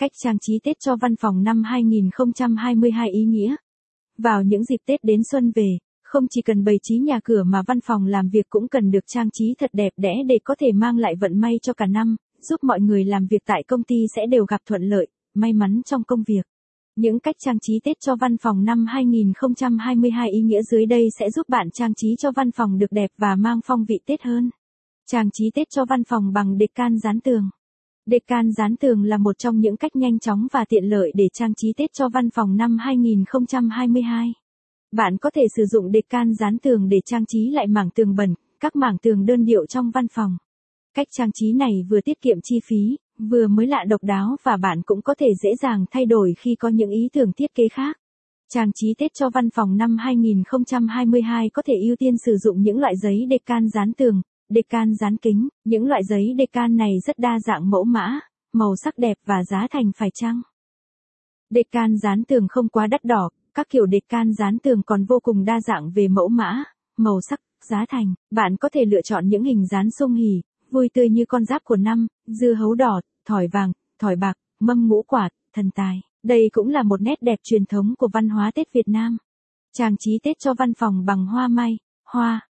Cách trang trí Tết cho văn phòng năm 2022 ý nghĩa. Vào những dịp Tết đến xuân về, không chỉ cần bày trí nhà cửa mà văn phòng làm việc cũng cần được trang trí thật đẹp đẽ để có thể mang lại vận may cho cả năm, giúp mọi người làm việc tại công ty sẽ đều gặp thuận lợi, may mắn trong công việc. Những cách trang trí Tết cho văn phòng năm 2022 ý nghĩa dưới đây sẽ giúp bạn trang trí cho văn phòng được đẹp và mang phong vị Tết hơn. Trang trí Tết cho văn phòng bằng decan dán tường. Decan dán tường là một trong những cách nhanh chóng và tiện lợi để trang trí Tết cho văn phòng năm 2022. Bạn có thể sử dụng decan dán tường để trang trí lại mảng tường bẩn, các mảng tường đơn điệu trong văn phòng. Cách trang trí này vừa tiết kiệm chi phí, vừa mới lạ độc đáo và bạn cũng có thể dễ dàng thay đổi khi có những ý tưởng thiết kế khác. Trang trí Tết cho văn phòng năm 2022 có thể ưu tiên sử dụng những loại giấy decan dán tường, decan dán kính. Những loại giấy decan này rất đa dạng mẫu mã, màu sắc đẹp và giá thành phải chăng. Decan dán tường không quá đắt đỏ, các kiểu decan dán tường còn vô cùng đa dạng về mẫu mã, màu sắc, giá thành. Bạn có thể lựa chọn những hình dán sung hỉ, vui tươi như con giáp của năm, dưa hấu đỏ, thỏi vàng, thỏi bạc, mâm ngũ quả, thần tài. Đây cũng là một nét đẹp truyền thống của văn hóa Tết Việt Nam. Trang trí Tết cho văn phòng bằng hoa mai, hoa,